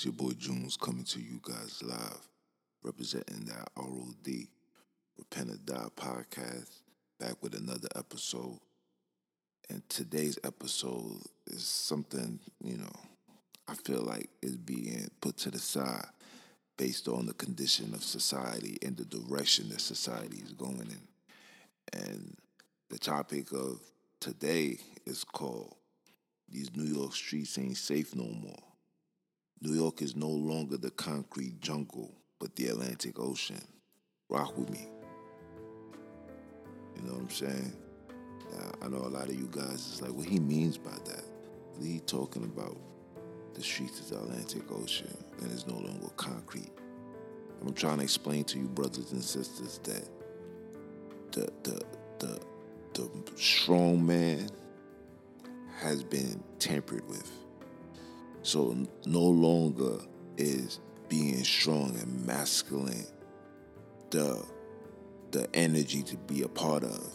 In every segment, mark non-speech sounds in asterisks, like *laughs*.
It's your boy Junes coming to you guys live, representing that ROD Repent or Die podcast, back with another episode. And today's episode is something, you know, I feel like is being put to the side based on the condition of society and the direction that society is going in. And the topic of today is called These New York Streets Ain't Safe No More. New York is no longer the concrete jungle, but the Atlantic Ocean. Rock with me. You know what I'm saying? I know a lot of you guys is like, what he means by that. He talking about the streets of the Atlantic Ocean and it's no longer concrete. I'm trying to explain to you, brothers and sisters, that the the the the strong man has been tampered with. So no longer is being strong and masculine the the energy to be a part of.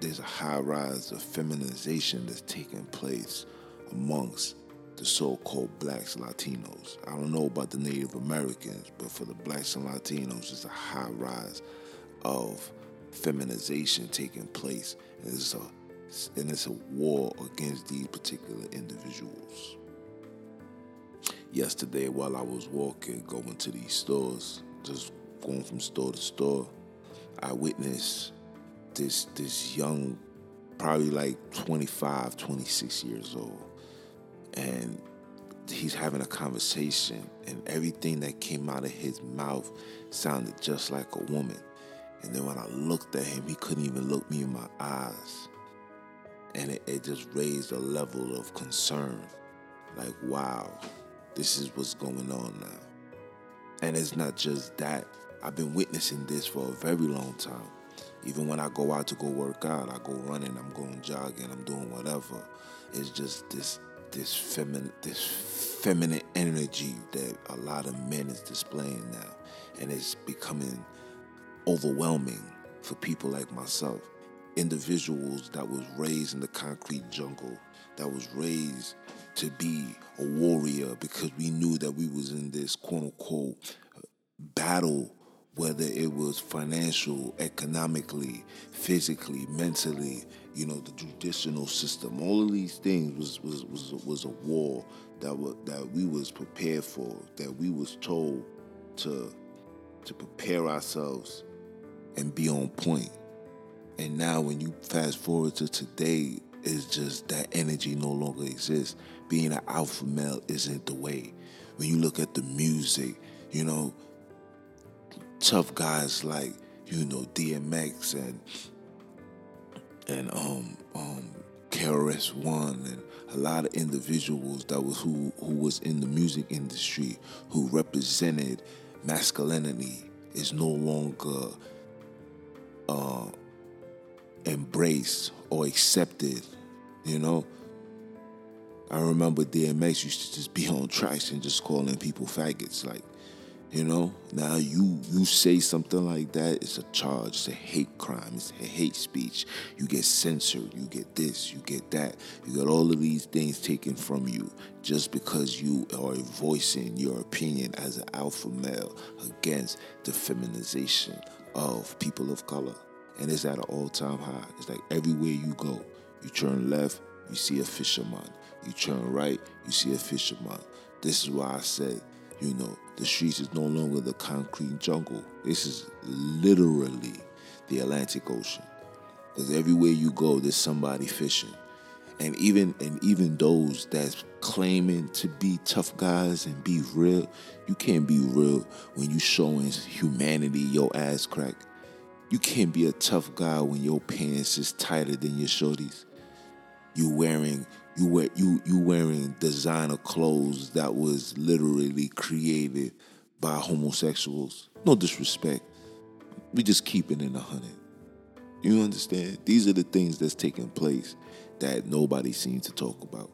There's a high rise of feminization that's taking place amongst the so-called blacks, Latinos. I don't know about the Native Americans, but for the blacks and Latinos, it's a high rise of feminization taking place. And it's a, and it's a war against these particular individuals yesterday while I was walking, going to these stores, just going from store to store, I witnessed this this young, probably like 25, 26 years old, and he's having a conversation, and everything that came out of his mouth sounded just like a woman. And then when I looked at him, he couldn't even look me in my eyes. And it, it just raised a level of concern. Like, wow, this is what's going on now. And it's not just that. I've been witnessing this for a very long time. Even when I go out to go work out, I go running, I'm going jogging, I'm doing whatever. It's just this this feminine this feminine energy that a lot of men is displaying now. And it's becoming overwhelming for people like myself. Individuals that was raised in the concrete jungle, that was raised to be a warrior because we knew that we was in this quote unquote battle whether it was financial, economically, physically, mentally, you know, the judicial system, all of these things was was was, was a war that was, that we was prepared for, that we was told to to prepare ourselves and be on point. And now when you fast forward to today, it's just that energy no longer exists being an alpha male isn't the way. When you look at the music, you know, tough guys like, you know, DMX and and um um KRS One and a lot of individuals that was who who was in the music industry who represented masculinity is no longer uh, embraced or accepted. You know, I remember DMX used to just be *laughs* on tracks and just calling people faggots. Like, you know, now you you say something like that, it's a charge, it's a hate crime, it's a hate speech. You get censored, you get this, you get that. You get all of these things taken from you just because you are voicing your opinion as an alpha male against the feminization of people of color. And it's at an all-time high. It's like everywhere you go, you turn left, you see a fisherman. You turn right, you see a fisherman. This is why I said, you know, the streets is no longer the concrete jungle. This is literally the Atlantic Ocean. Because everywhere you go, there's somebody fishing. And even and even those that's claiming to be tough guys and be real, you can't be real when you showing humanity your ass crack. You can't be a tough guy when your pants is tighter than your shorties. You wearing you wear you you wearing designer clothes that was literally created by homosexuals. No disrespect. We just keep it in a hundred. You understand? These are the things that's taking place that nobody seems to talk about.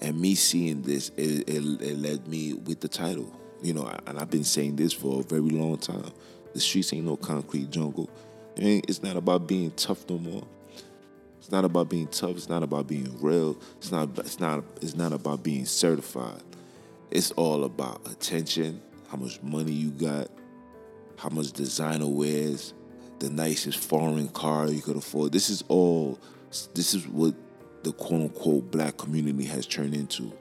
And me seeing this, it, it, it led me with the title. You know, and I've been saying this for a very long time. The streets ain't no concrete jungle. It's not about being tough no more. It's not about being tough. It's not about being real. It's not. It's not. It's not about being certified. It's all about attention, how much money you got, how much designer wears, the nicest foreign car you could afford. This is all, this is what the quote unquote black community has turned into.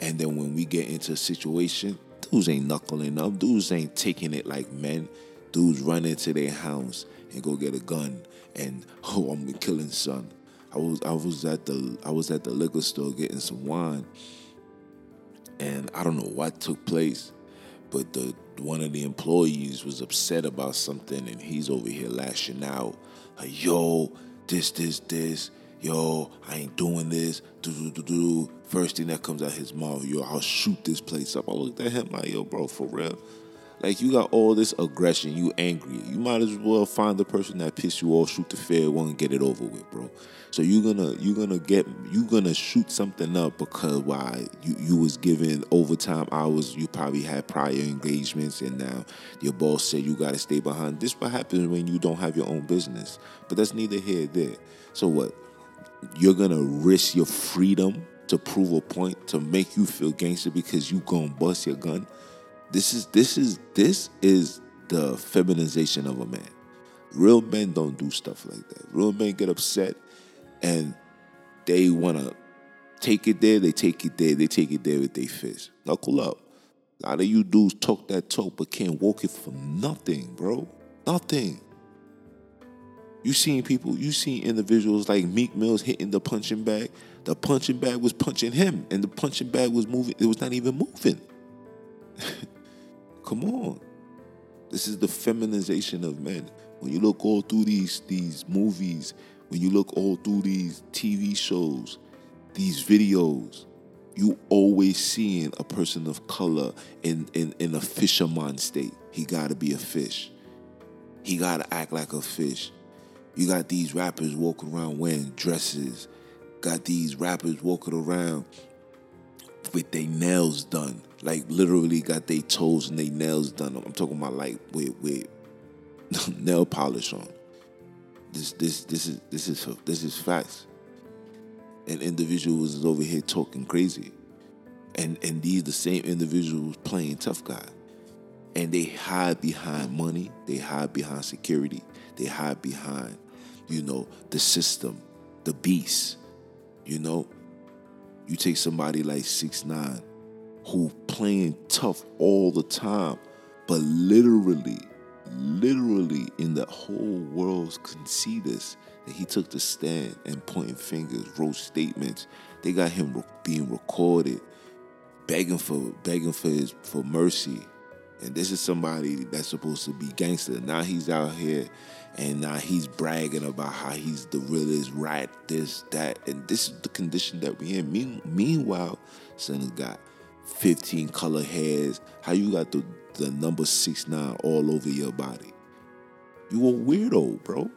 And then when we get into a situation, dudes ain't knuckling up, dudes ain't taking it like men. Dudes run into their house and go get a gun and *laughs* oh I'm killing son. I was I was at the I was at the liquor store getting some wine and I don't know what took place, but the one of the employees was upset about something and he's over here lashing out. Like, yo, this, this, this, yo, I ain't doing this. Do, do, do, do. First thing that comes out his mouth, yo, I'll shoot this place up. I looked at him like, yo, bro, for real. Like you got all this aggression, you angry. You might as well find the person that pissed you off, shoot the fair one, and get it over with, bro. So you're gonna you're gonna get you're gonna shoot something up because why you you was given overtime hours, you probably had prior engagements, and now your boss said you gotta stay behind. This what happens when you don't have your own business. But that's neither here nor there. So what? You're gonna risk your freedom to prove a point to make you feel gangster because you gonna bust your gun this is this is this is the feminization of a man. Real men don't do stuff like that. Real men get upset and they wanna take it there, they take it there, they take it there with their fist. Knuckle up. A lot of you dudes talk that talk but can't walk it for nothing, bro. Nothing. You seen people, you seen individuals like Meek Mills hitting the punching bag. The punching bag was punching him, and the punching bag was moving. It was not even moving. *laughs* Come on. This is the feminization of men. When you look all through these these movies, when you look all through these TV shows, these videos, you always seeing a person of color in, in, in a fisherman state. He gotta be a fish. He gotta act like a fish. You got these rappers walking around wearing dresses. Got these rappers walking around with their nails done. Like literally got their toes and their nails done. I'm talking about like with with *laughs* nail polish on. This this this is this is this is facts. And individuals is over here talking crazy. And and these the same individuals playing tough guy. And they hide behind money, they hide behind security, they hide behind, you know, the system, the beast. You know, you take somebody like six nine, who playing tough all the time, but literally, literally in the whole world can see this that he took the stand and pointing fingers, wrote statements. They got him being recorded, begging for begging for his for mercy. And this is somebody that's supposed to be gangster. Now he's out here and now he's bragging about how he's the realest rat, this, that, and this is the condition that we in. Mean, meanwhile, son has got 15 color hairs. How you got the, the number six nine all over your body? You a weirdo, bro.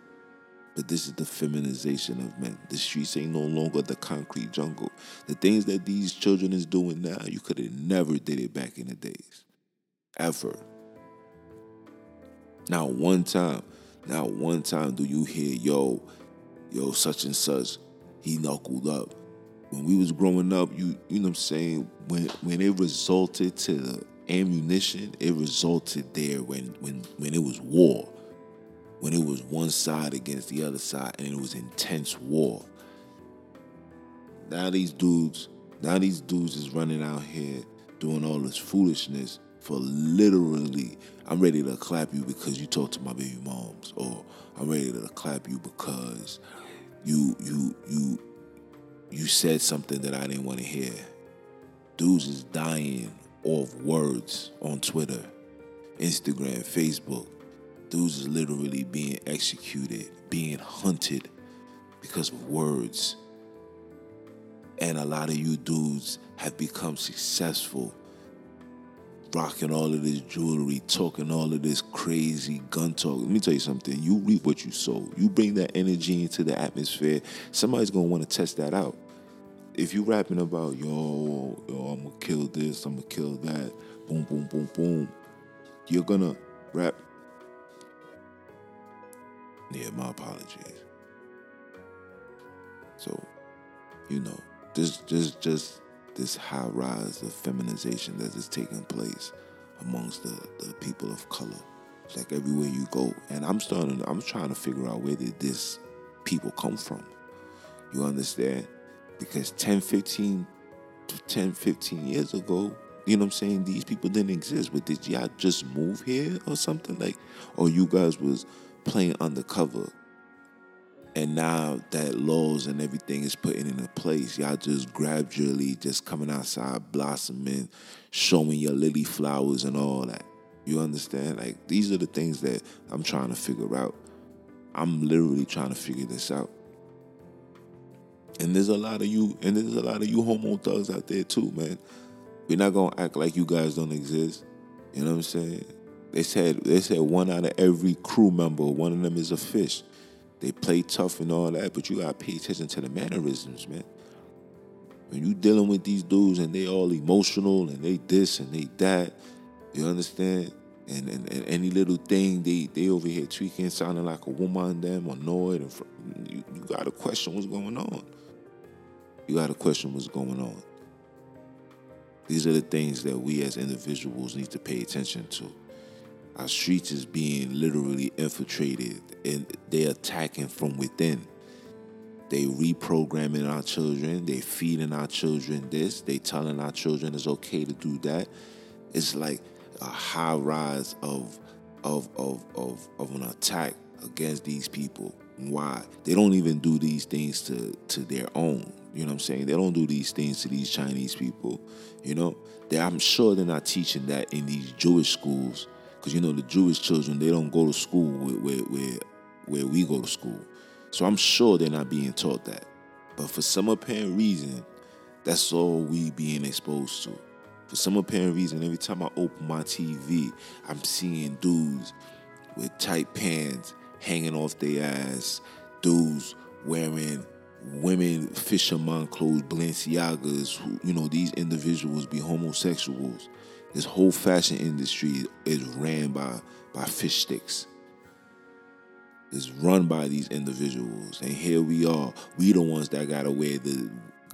But this is the feminization of men. The streets ain't no longer the concrete jungle. The things that these children is doing now, you could have never did it back in the days. Ever. Now one time not one time do you hear, yo, yo, such and such, he knuckled up. When we was growing up, you you know what I'm saying, when when it resulted to ammunition, it resulted there when when when it was war. When it was one side against the other side and it was intense war. Now these dudes, now these dudes is running out here doing all this foolishness for literally, I'm ready to clap you because you talk to my baby moms, or I'm ready to clap you because you you you you said something that I didn't want to hear. Dudes is dying off words on Twitter, Instagram, Facebook. Dudes is literally being executed, being hunted because of words. And a lot of you dudes have become successful rocking all of this jewelry, talking all of this crazy gun talk. Let me tell you something. You reap what you sow. You bring that energy into the atmosphere. Somebody's gonna want to test that out. If you rapping about yo, yo, I'm gonna kill this, I'm gonna kill that, boom, boom, boom, boom, you're gonna rap. Yeah, my apologies. So, you know, this, just, just this high rise of feminization that is taking place amongst the, the people of color. It's like everywhere you go. And I'm starting I'm trying to figure out where did this people come from. You understand? Because 10, 15, to 10, 15 years ago, you know what I'm saying? These people didn't exist. But did y'all just move here or something? Like, or you guys was playing undercover and now that laws and everything is put into place, y'all just gradually just coming outside, blossoming, showing your lily flowers and all that. You understand? Like these are the things that I'm trying to figure out. I'm literally trying to figure this out. And there's a lot of you, and there's a lot of you homo thugs out there too, man. We're not gonna act like you guys don't exist. You know what I'm saying? They said they said one out of every crew member, one of them is a fish. They play tough and all that, but you gotta pay attention to the mannerisms, man. When you dealing with these dudes and they all emotional and they this and they that, you understand? And, and, and any little thing they they over here tweaking, sounding like a woman, them annoyed, and you, you gotta question what's going on. You gotta question what's going on. These are the things that we as individuals need to pay attention to. Our streets is being literally infiltrated and they're attacking from within. They reprogramming our children, they feeding our children this, they telling our children it's okay to do that. It's like a high rise of of of of, of an attack against these people. Why? They don't even do these things to to their own. You know what I'm saying? They don't do these things to these Chinese people. You know, they, I'm sure they're not teaching that in these Jewish schools because you know the Jewish children they don't go to school where, where where we go to school, so I'm sure they're not being taught that. But for some apparent reason, that's all we being exposed to. For some apparent reason, every time I open my TV, I'm seeing dudes with tight pants hanging off their ass, dudes wearing women fisherman clothes, Balenciagas, who, you know, these individuals be homosexuals this whole fashion industry is ran by by fish sticks. It's run by these individuals, and here we are. We the ones that gotta wear the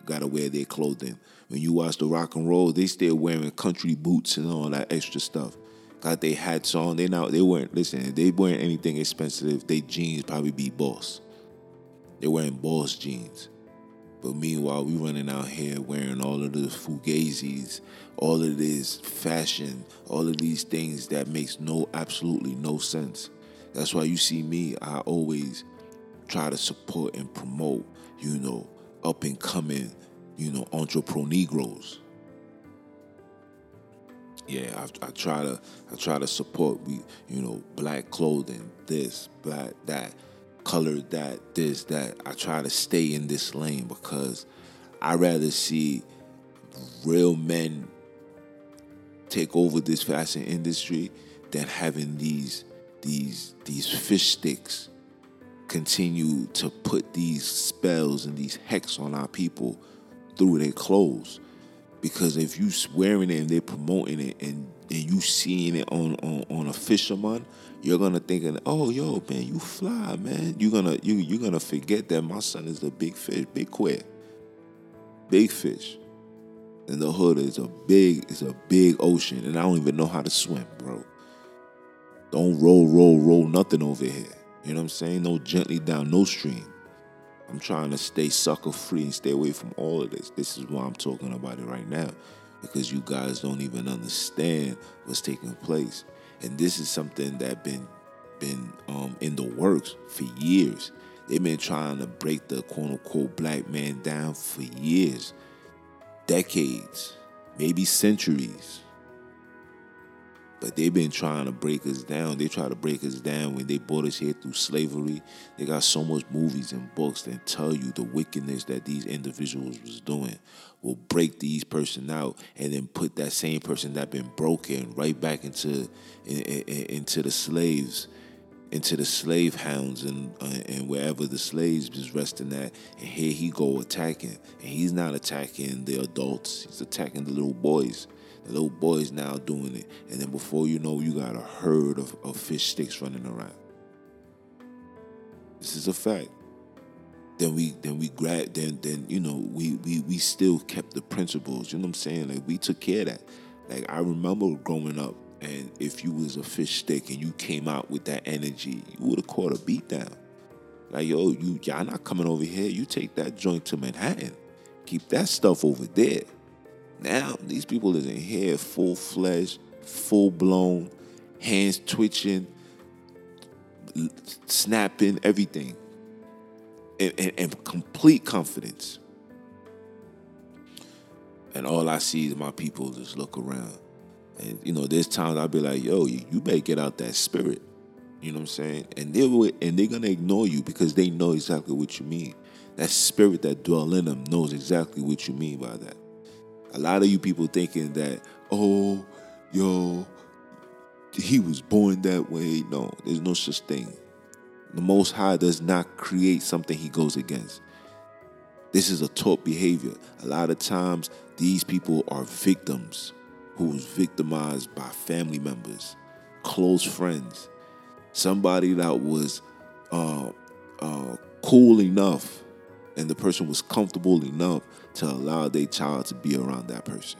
gotta wear their clothing. When you watch the rock and roll, they still wearing country boots and all that extra stuff. Got their hats on. They now they weren't listen. They weren't anything expensive. They jeans probably be boss. They wearing boss jeans. But meanwhile, we running out here wearing all of the fugazis, all of this fashion, all of these things that makes no absolutely no sense. That's why you see me, I always try to support and promote, you know, up and coming, you know, entrepreneur Negroes. Yeah, I, I, try to I try to support we you know black clothing, this, black that color that, this, that. I try to stay in this lane because I rather see real men take over this fashion industry than having these these these fish sticks continue to put these spells and these hex on our people through their clothes. Because if you wearing it and they're promoting it and, and you seeing it on, on, on a fisherman, you're gonna think, oh yo, man, you fly, man. You're gonna you you're gonna forget that my son is a big fish, big queer. Big fish. And the hood is a big, it's a big ocean, and I don't even know how to swim, bro. Don't roll, roll, roll nothing over here. You know what I'm saying? No gently down, no stream. I'm trying to stay sucker free and stay away from all of this. This is why I'm talking about it right now. Because you guys don't even understand what's taking place and this is something that been been um, in the works for years. They've been trying to break the quote unquote black man down for years, decades, maybe centuries. But they've been trying to break us down. They tried to break us down when they brought us here through slavery. They got so much movies and books that tell you the wickedness that these individuals was doing. Will break these person out and then put that same person that been broken right back into in, in, into the slaves into the slave hounds and uh, and wherever the slaves is resting at and here he go attacking and he's not attacking the adults he's attacking the little boys little boys now doing it. And then before you know, you got a herd of, of fish sticks running around. This is a fact. then we then we grab then then you know we we we still kept the principles. You know what I'm saying? Like we took care of that. Like I remember growing up, and if you was a fish stick and you came out with that energy, you would have caught a beat down. Like yo, you y'all not coming over here. You take that joint to Manhattan. Keep that stuff over there. Now these people is in here, full fledged, full blown, hands twitching, snapping, everything and, and, and complete confidence. And all I see is my people just look around. And you know, there's times I'll be like, yo, you, you better get out that spirit. You know what I'm saying? And they will and they're gonna ignore you because they know exactly what you mean. That spirit that dwell in them knows exactly what you mean by that. A lot of you people thinking that, oh, yo, he was born that way. No, there's no such thing. The Most High does not create something he goes against. This is a taught behavior. A lot of times, these people are victims who was victimized by family members, close friends, somebody that was uh, uh, cool enough and the person was comfortable enough to allow their child to be around that person.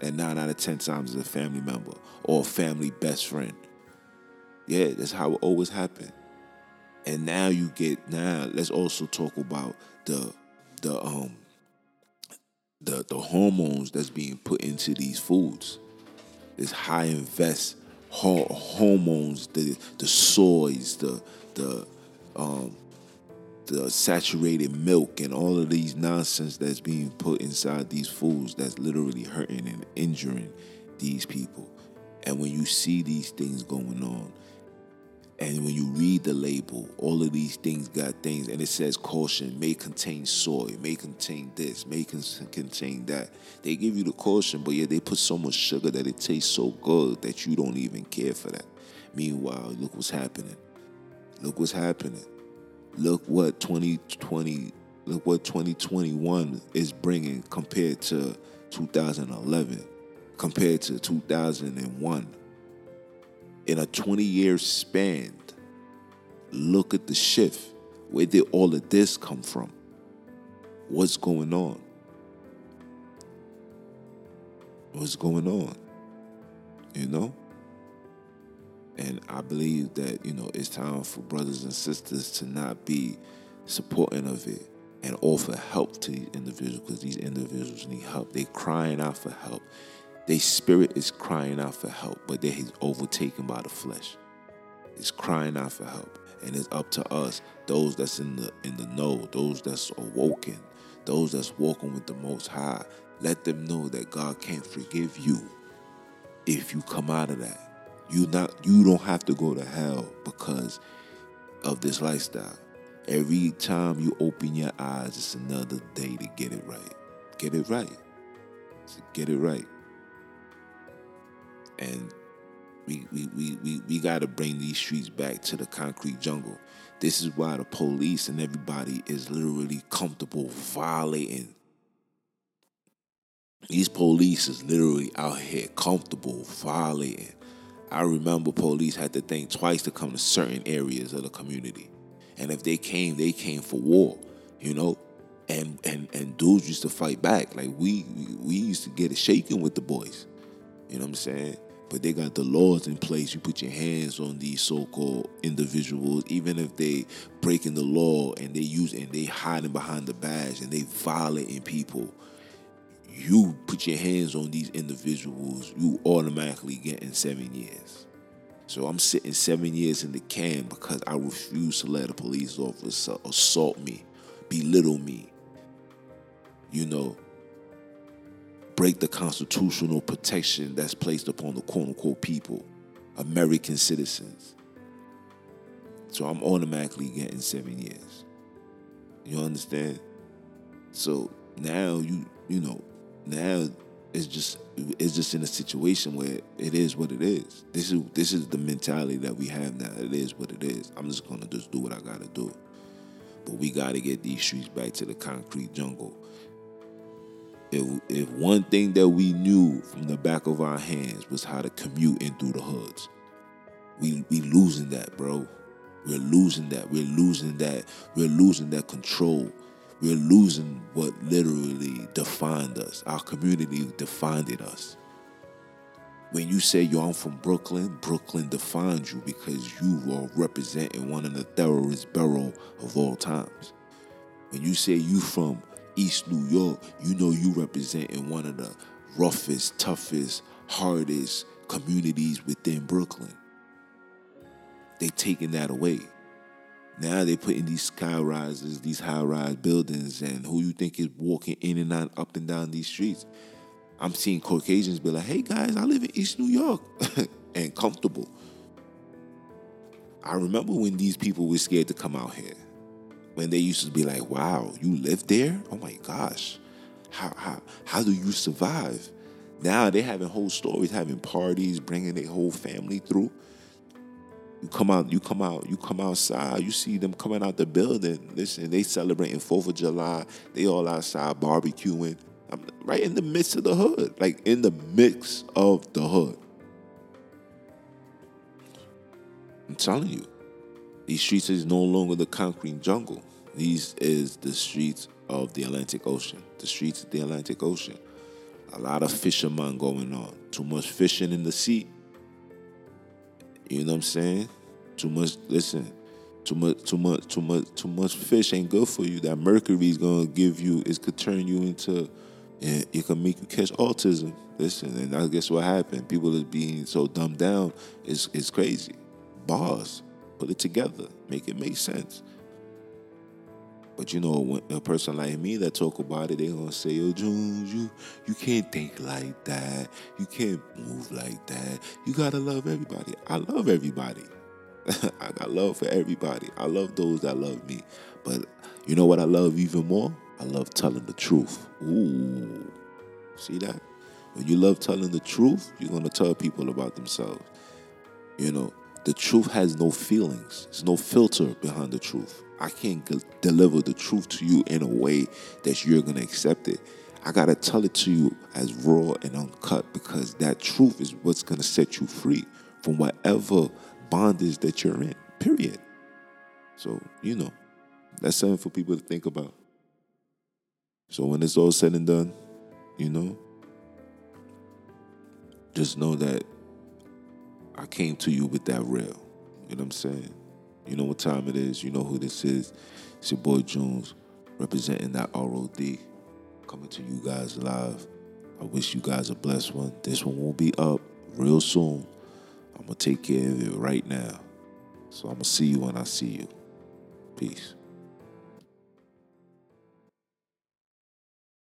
And nine out of ten times, it's a family member or a family best friend. Yeah, that's how it always happened. And now you get now let's also talk about the the um the the hormones that's being put into these foods. This high invest hormones, the the soys, the the um the saturated milk and all of these nonsense that's being put inside these foods that's literally hurting and injuring these people. And when you see these things going on, and when you read the label, all of these things got things, and it says caution may contain soy, may contain this, may contain that. They give you the caution, but yeah, they put so much sugar that it tastes so good that you don't even care for that. Meanwhile, look what's happening. Look what's happening. Look what 2020, look what 2021 is bringing compared to 2011, compared to 2001 in a 20 year span, look at the shift. Where did all of this come from? What's going on? What's going on? You know? And I believe that, you know, it's time for brothers and sisters to not be supporting of it and offer help to these individuals because these individuals need help. They're crying out for help. Their spirit is crying out for help, but they're overtaken by the flesh. It's crying out for help. And it's up to us, those that's in the in the know, those that's awoken, those that's walking with the most high. Let them know that God can't forgive you if you come out of that. You not you don't have to go to hell because of this lifestyle. Every time you open your eyes, it's another day to get it right. Get it right. Get it right and we we we we, we got to bring these streets back to the concrete jungle. This is why the police and everybody is literally comfortable violating. These police is literally out here comfortable violating. I remember police had to think twice to come to certain areas of the community. And if they came, they came for war, you know? And and and dudes used to fight back. Like we we used to get it shaken with the boys. You know what I'm saying? But they got the laws in place. You put your hands on these so-called individuals, even if they breaking the law and they use and they hiding behind the badge and they violating people. You put your hands on these individuals, you automatically get in seven years. So I'm sitting seven years in the can because I refuse to let a police officer assault me, belittle me. You know, break the constitutional protection that's placed upon the quote unquote people, American citizens. So I'm automatically getting seven years. You understand? So now you you know now it's just it's just in a situation where it is what it is. This is this is the mentality that we have now. It is what it is. I'm just gonna just do what I gotta do. But we gotta get these streets back to the concrete jungle if, if one thing that we knew from the back of our hands was how to commute in through the hoods, we we losing that, bro. We're losing that. We're losing that. We're losing that control. We're losing what literally defined us. Our community defined us. When you say, yo, I'm from Brooklyn, Brooklyn defines you because you are representing one of the thoroughest borough of all times. When you say you from East New York, you know you representing one of the roughest, toughest, hardest communities within Brooklyn. They taking that away. Now they're putting these sky rises, these high rise buildings, and who you think is walking in and out, up and down these streets? I'm seeing Caucasians be like, hey guys, I live in East New York *laughs* and comfortable. I remember when these people were scared to come out here. When they used to be like, wow, you live there? Oh my gosh. How, how, how do you survive? Now they having whole stories, having parties, bringing their whole family through. You come out, you come out, you come outside, you see them coming out the building. Listen, they celebrating 4th of July. They all outside barbecuing. I'm right in the midst of the hood, like in the mix of the hood. I'm telling you, these streets is no longer the concrete jungle. These is the streets of the Atlantic Ocean. The streets of the Atlantic Ocean. A lot of fishermen going on. Too much fishing in the sea. You know what I'm saying? Too much. Listen, too much, too much, too much, too much fish ain't good for you. That mercury is gonna give you. It could turn you into and it can make you catch autism. Listen, and I guess what happened? People is being so dumbed down. It's it's crazy. Bars, put it together, make it make sense. But you know, when a person like me that talk about it, they gonna say, "Yo, Jones, you you can't think like that. You can't move like that. You gotta love everybody. I love everybody. *laughs* I got love for everybody. I love those that love me. But you know what I love even more? I love telling the truth. Ooh. See that? When you love telling the truth, you're to tell people about themselves. You know, the truth has no feelings, there's no filter behind the truth. I can't g- deliver the truth to you in a way that you're going to accept it. I got to tell it to you as raw and uncut because that truth is what's going to set you free from whatever bondage that you're in, period. So, you know, that's something for people to think about. So when it's all said and done, you know, just know that I came to you with that real. You know what I'm saying? You know what time it is. You know who this is. It's your boy Jones representing that ROD. Coming to you guys live. I wish you guys a blessed one. This one won't be up real soon. I'm going to take care of it right now. So I'm going to see you when I see you. Peace.